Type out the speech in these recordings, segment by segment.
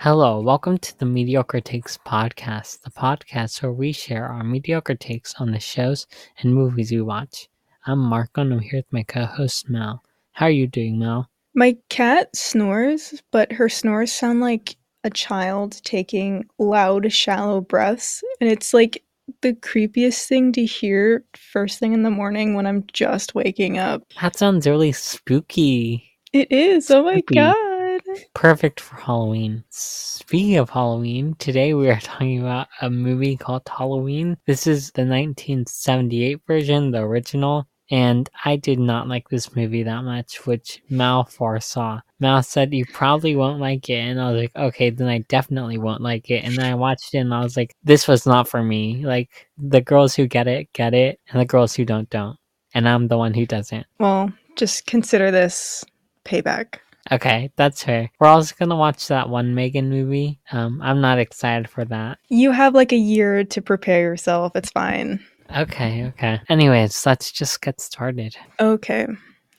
Hello, welcome to the Mediocre Takes podcast, the podcast where we share our mediocre takes on the shows and movies we watch. I'm Marco and I'm here with my co host Mal. How are you doing, Mal? My cat snores, but her snores sound like a child taking loud, shallow breaths. And it's like the creepiest thing to hear first thing in the morning when I'm just waking up. That sounds really spooky. It is. Oh my god. Perfect for Halloween. Speaking of Halloween, today we are talking about a movie called Halloween. This is the 1978 version, the original. And I did not like this movie that much, which Mal foresaw. Mal said you probably won't like it, and I was like, okay, then I definitely won't like it. And then I watched it, and I was like, this was not for me. Like the girls who get it get it, and the girls who don't don't. And I'm the one who doesn't. Well, just consider this payback. Okay, that's fair. We're also gonna watch that one Megan movie. Um, I'm not excited for that. You have like a year to prepare yourself. It's fine. Okay, okay. Anyways, let's just get started. Okay,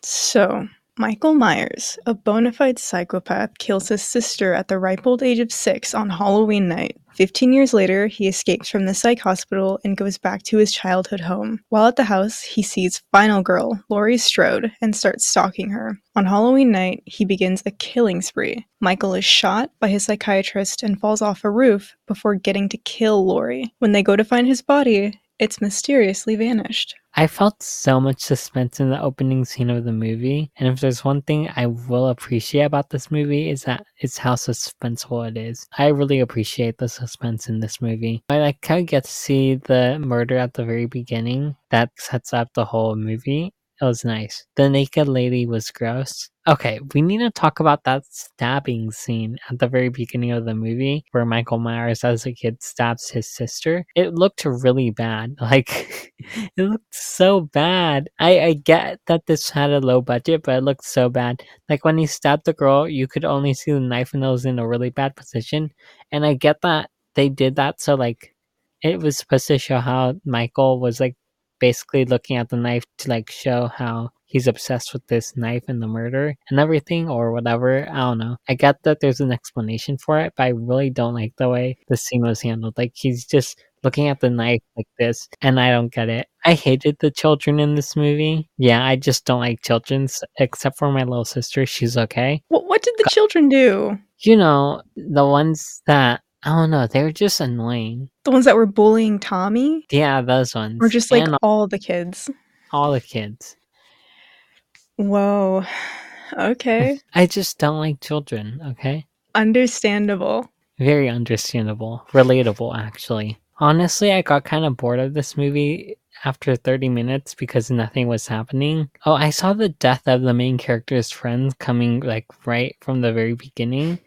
so Michael Myers, a bona fide psychopath, kills his sister at the ripe old age of six on Halloween night. Fifteen years later, he escapes from the psych hospital and goes back to his childhood home. While at the house, he sees Final Girl, Laurie Strode, and starts stalking her. On Halloween night, he begins a killing spree. Michael is shot by his psychiatrist and falls off a roof before getting to kill Laurie. When they go to find his body, it's mysteriously vanished. I felt so much suspense in the opening scene of the movie, and if there's one thing I will appreciate about this movie is that it's how suspenseful it is. I really appreciate the suspense in this movie. I like kind of get to see the murder at the very beginning that sets up the whole movie. It was nice. The naked lady was gross. Okay, we need to talk about that stabbing scene at the very beginning of the movie where Michael Myers, as a kid, stabs his sister. It looked really bad. Like, it looked so bad. I, I get that this had a low budget, but it looked so bad. Like, when he stabbed the girl, you could only see the knife and it was in a really bad position. And I get that they did that so, like, it was supposed to show how Michael was, like, basically looking at the knife to like show how he's obsessed with this knife and the murder and everything or whatever. I don't know. I get that there's an explanation for it, but I really don't like the way the scene was handled. Like he's just looking at the knife like this and I don't get it. I hated the children in this movie. Yeah, I just don't like children except for my little sister. She's okay. What, what did the children do? You know, the ones that I don't know, they were just annoying. The ones that were bullying Tommy? Yeah, those ones. Or just like and all the kids? all the kids. Whoa. Okay. I just don't like children, okay? Understandable. Very understandable. Relatable, actually. Honestly, I got kind of bored of this movie after 30 minutes because nothing was happening. Oh, I saw the death of the main character's friends coming like right from the very beginning.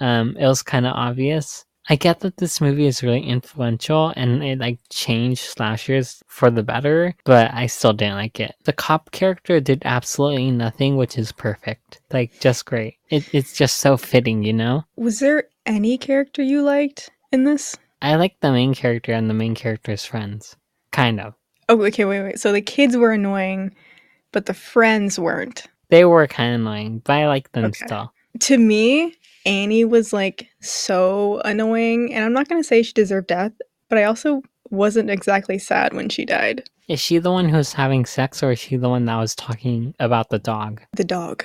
Um, it was kind of obvious. I get that this movie is really influential and it like changed slashers for the better, but I still didn't like it. The cop character did absolutely nothing, which is perfect. Like just great. It, it's just so fitting, you know? Was there any character you liked in this? I like the main character and the main character's friends. Kind of. Oh, okay, wait, wait. So the kids were annoying, but the friends weren't. They were kind of annoying, but I like them Okay. still. To me, Annie was like so annoying, and I'm not going to say she deserved death, but I also wasn't exactly sad when she died. Is she the one who's having sex or is she the one that was talking about the dog? The dog.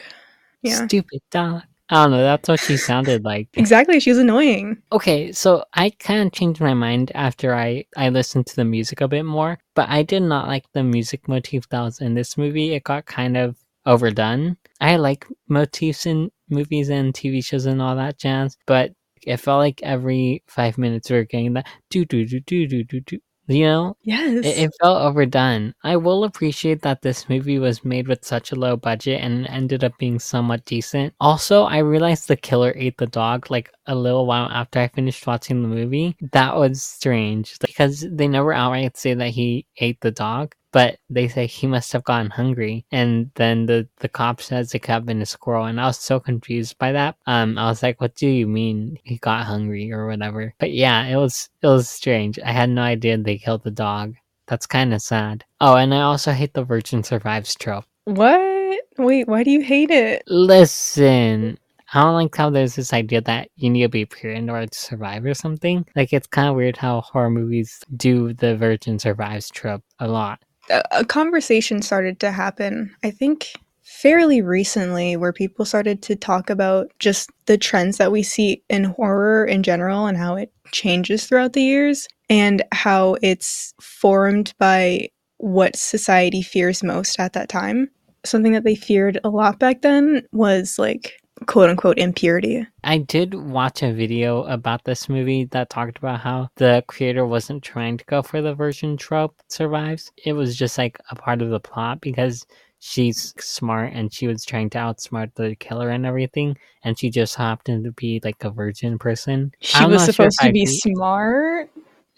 Yeah. Stupid dog. I don't know, that's what she sounded like. Exactly, she was annoying. Okay, so I kind of changed my mind after I, I listened to the music a bit more, but I did not like the music motif that was in this movie. It got kind of overdone. I like motifs in movies and TV shows and all that jazz, but it felt like every five minutes we were getting that do do do do do do do. You know, Yes. it, it felt overdone. I will appreciate that this movie was made with such a low budget and ended up being somewhat decent. Also, I realized the killer ate the dog like a little while after I finished watching the movie. That was strange because they never outright say that he ate the dog. But they say he must have gotten hungry, and then the the cop says it could have been a squirrel, and I was so confused by that. Um, I was like, "What do you mean he got hungry or whatever?" But yeah, it was it was strange. I had no idea they killed the dog. That's kind of sad. Oh, and I also hate the virgin survives trope. what? Wait, why do you hate it? Listen, I don't like how there's this idea that you need to be pure in order to survive or something. Like it's kind of weird how horror movies do the virgin survives trope a lot. A, conversation started to happen, I think, fairly recently, where people started to talk about just the trends that we see in horror in general and how it changes throughout the years and how it's formed by what society fears most at that time. Something that they feared a lot back then was like quote unquote impurity. I did watch a video about this movie that talked about how the creator wasn't trying to go for the virgin trope survives. It was just like a part of the plot because she's smart and she was trying to outsmart the killer and everything and she just happened to be like a virgin person. She I'm was sure supposed if to be smart.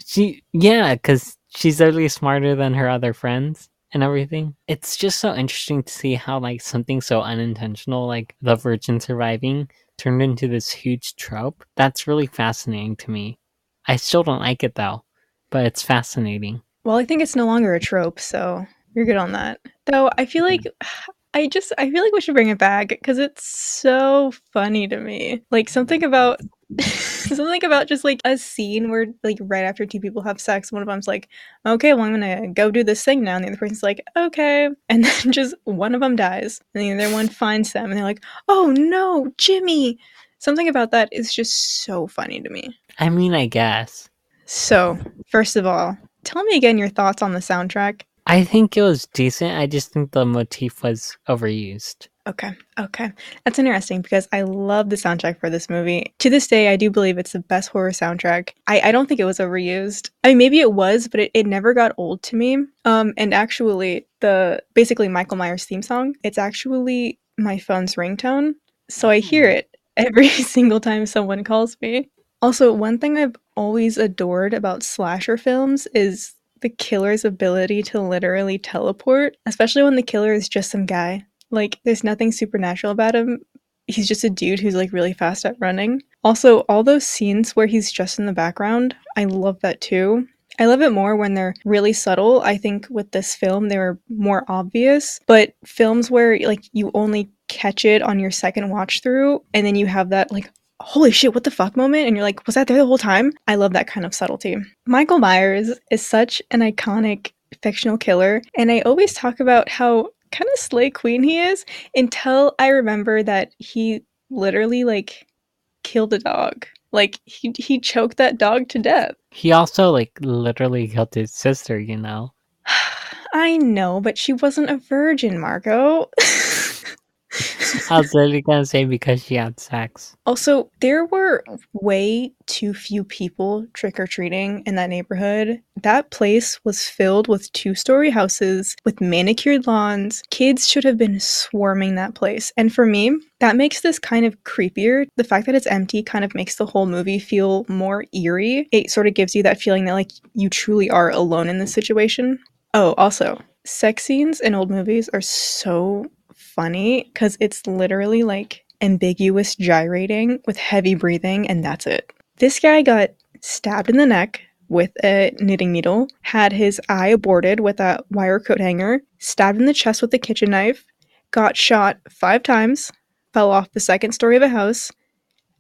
she yeah, because she's literally smarter than her other friends and everything. It's just so interesting to see how like something so unintentional like the virgin surviving turned into this huge trope. That's really fascinating to me. I still don't like it though, but it's fascinating. Well, I think it's no longer a trope, so you're good on that. Though I feel mm-hmm. like I just I feel like we should bring it back because it's so funny to me. Like something about something about just like a scene where like right after two people have sex, one of them's like, "Okay, well I'm gonna go do this thing now," and the other person's like, "Okay," and then just one of them dies, and the other one finds them, and they're like, "Oh no, Jimmy!" Something about that is just so funny to me. I mean, I guess. So, first of all, tell me again your thoughts on the soundtrack. I think it was decent. I just think the motif was overused. Okay, okay. That's interesting because I love the soundtrack for this movie. To this day, I do believe it's the best horror soundtrack. I, I don't think it was overused. I mean, maybe it was, but it, it never got old to me. Um, and actually, the basically Michael Myers theme song, it's actually my phone's ringtone. So I hear it every single time someone calls me. Also, one thing I've always adored about slasher films is the killer's ability to literally teleport, especially when the killer is just some guy. Like, there's nothing supernatural about him. He's just a dude who's like really fast at running. Also, all those scenes where he's just in the background, I love that too. I love it more when they're really subtle. I think with this film, they were more obvious, but films where like you only catch it on your second watch through and then you have that like holy shit, what the fuck moment? And you're like, was that there the whole time? I love that kind of subtlety. Michael Myers is such an iconic fictional killer, and I always talk about how kind of slay queen he is until I remember that he literally like killed a dog. Like he he choked that dog to death. He also like literally killed his sister, you know. I know, but she wasn't a virgin, Marco. Literally gonna say because she had sex. Also, there were way too few people trick or treating in that neighborhood. That place was filled with two story houses with manicured lawns. Kids should have been swarming that place. And for me, that makes this kind of creepier. The fact that it's empty kind of makes the whole movie feel more eerie. It sort of gives you that feeling that, like, you truly are alone in this situation. Oh, also, sex scenes in old movies are so funny because it's literally like ambiguous gyrating with heavy breathing, and that's it. This guy got stabbed in the neck with a knitting needle, had his eye aborted with a wire coat hanger, stabbed in the chest with a kitchen knife, got shot five times, fell off the second story of a house,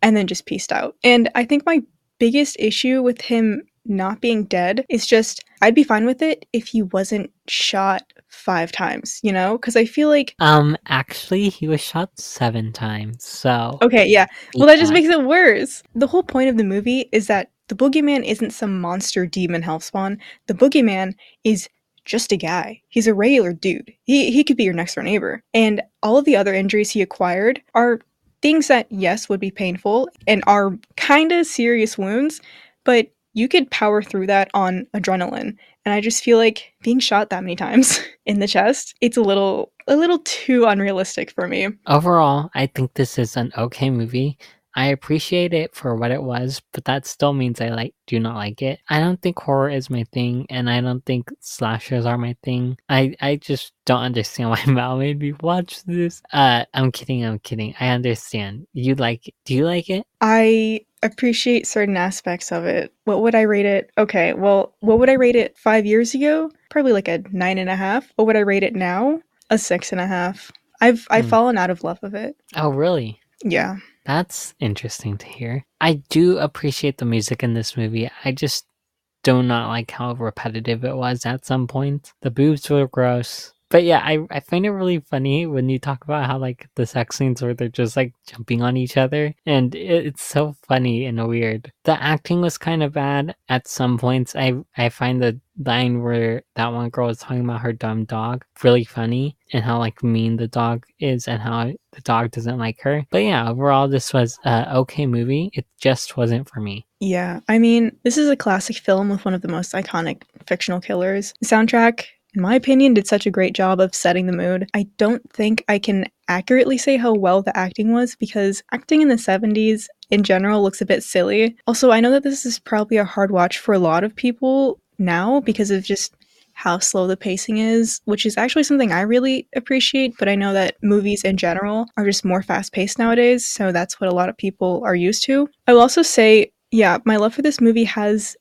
and then just pieced out. And I think my biggest issue with him not being dead is just I'd be fine with it if he wasn't shot five times, you know? Because I feel like Um, actually, he was shot seven times. So okay, yeah. Well, that just makes it worse. The whole point of the movie is that the boogeyman isn't some monster demon hellspawn. The boogeyman is just a guy. He's a regular dude. He he could be your next door neighbor. And all of the other injuries he acquired are things that yes would be painful and are kind of serious wounds, but you could power through that on adrenaline. And I just feel like being shot that many times in the chest, it's a little a little too unrealistic for me. overall, I think this is an okay movie. I appreciate it for what it was, but that still means I like do not like it. I don't think horror is my thing, and I don't think slashers are my thing. I I just don't understand why Mal made me watch this. Uh, I'm kidding. I'm kidding. I understand. You like? Do you like it? I appreciate certain aspects of it. What would I rate it? Okay, well, what would I rate it five years ago? Probably like a nine and a half. What would I rate it now? A six and a half. I've I've Hmm. fallen out of love of it. Oh, really? Yeah. That's interesting to hear. I do appreciate the music in this movie. I just do not like how repetitive it was at some point. The boobs were gross. But yeah, I, I find it really funny when you talk about how like the sex scenes where they're just like jumping on each other, and it, it's so funny and weird. The acting was kind of bad at some points. I I find the line where that one girl is talking about her dumb dog really funny, and how like mean the dog is, and how the dog doesn't like her. But yeah, overall, this was a okay movie. It just wasn't for me. Yeah, I mean, this is a classic film with one of the most iconic fictional killers. The soundtrack my opinion, did such a great job of setting the mood. I don't think I can accurately say how well the acting was because acting in the 70s in general looks a bit silly. Also, I know that this is probably a hard watch for a lot of people now because of just how slow the pacing is, which is actually something I really appreciate, but I know that movies in general are just more fast paced nowadays, so that's what a lot of people are used to. I will also say, yeah, my love for this movie has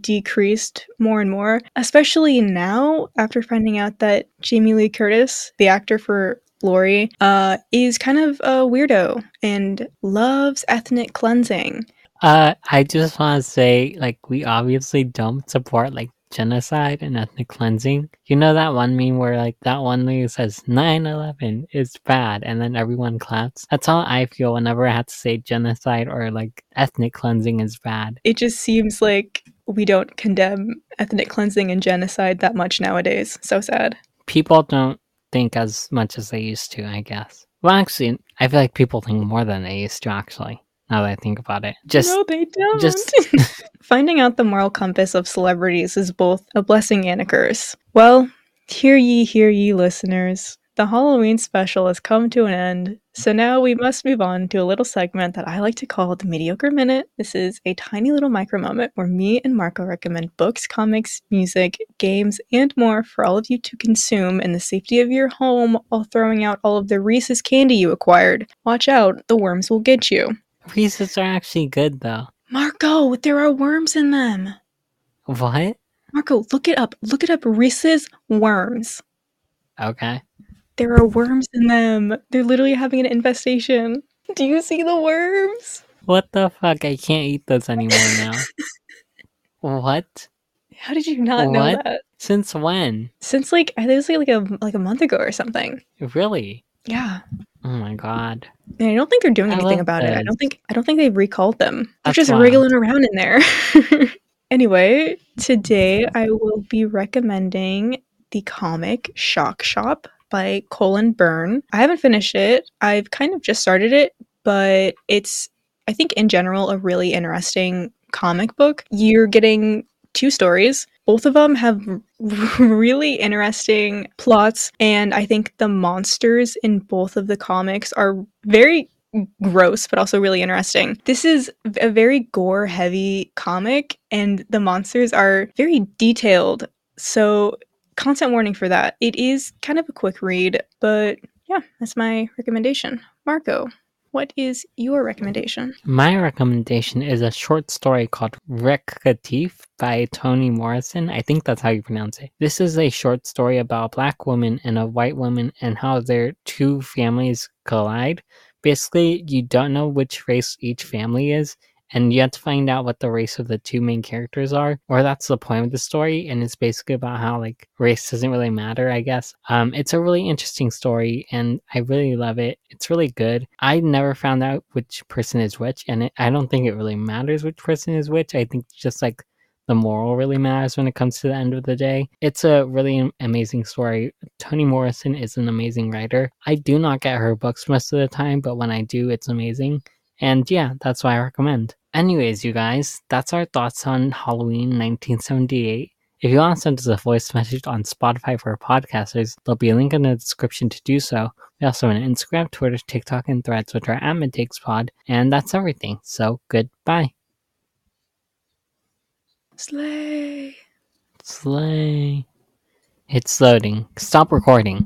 decreased more and more, especially now after finding out that Jamie Lee Curtis, the actor for Laurie, uh, is kind of a weirdo and loves ethnic cleansing. Uh, I just want to say, like, we obviously don't support like genocide and ethnic cleansing. You know that one meme where like that one lady says 9-11 is bad and then everyone claps? That's how I feel whenever I have to say genocide or like ethnic cleansing is bad. It just seems like we don't condemn ethnic cleansing and genocide that much nowadays. So sad. People don't think as much as they used to, I guess. Well, actually, I feel like people think more than they used to, actually, now that I think about it. Just, no, they don't. just Finding out the moral compass of celebrities is both a blessing and a curse. Well, hear ye, hear ye, listeners. The Halloween special has come to an end, so now we must move on to a little segment that I like to call the Mediocre Minute. This is a tiny little micro moment where me and Marco recommend books, comics, music, games, and more for all of you to consume in the safety of your home while throwing out all of the Reese's candy you acquired. Watch out, the worms will get you. Reese's are actually good though. Marco, there are worms in them. What? Marco, look it up. Look it up. Reese's worms. Okay. There are worms in them. They're literally having an infestation. Do you see the worms? What the fuck? I can't eat those anymore now. what? How did you not know that? Since when? Since like I think it was like, like a like a month ago or something. Really? Yeah. Oh my god. And I don't think they're doing I anything love about it. I don't think I don't think they've recalled them. They're That's just wild. wriggling around in there. anyway, today I will be recommending the comic Shock Shop by Cullen Byrne. I haven't finished it. I've kind of just started it, but it's I think in general a really interesting comic book. You're getting two stories. Both of them have really interesting plots, and I think the monsters in both of the comics are very gross, but also really interesting. This is a very gore heavy comic, and the monsters are very detailed. So, content warning for that. It is kind of a quick read, but yeah, that's my recommendation. Marco, what is your recommendation? My recommendation is a short story called Recitatif by Toni Morrison. I think that's how you pronounce it. This is a short story about a black woman and a white woman and how their two families collide. Basically, you don't know which race each family is, and you have to find out what the race of the two main characters are, or that's the point of the story. And it's basically about how like race doesn't really matter, I guess. Um, it's a really interesting story, and I really love it. It's really good. I never found out which person is which, and it, I don't think it really matters which person is which. I think just like the moral really matters when it comes to the end of the day. It's a really amazing story. Toni Morrison is an amazing writer. I do not get her books most of the time, but when I do, it's amazing. And yeah, that's why I recommend. Anyways, you guys, that's our thoughts on Halloween 1978. If you want to send us a voice message on Spotify for podcasters, there'll be a link in the description to do so. We also have an Instagram, Twitter, TikTok, and threads, which are at MidTakesPod. And that's everything. So goodbye. Slay. Slay. It's loading. Stop recording.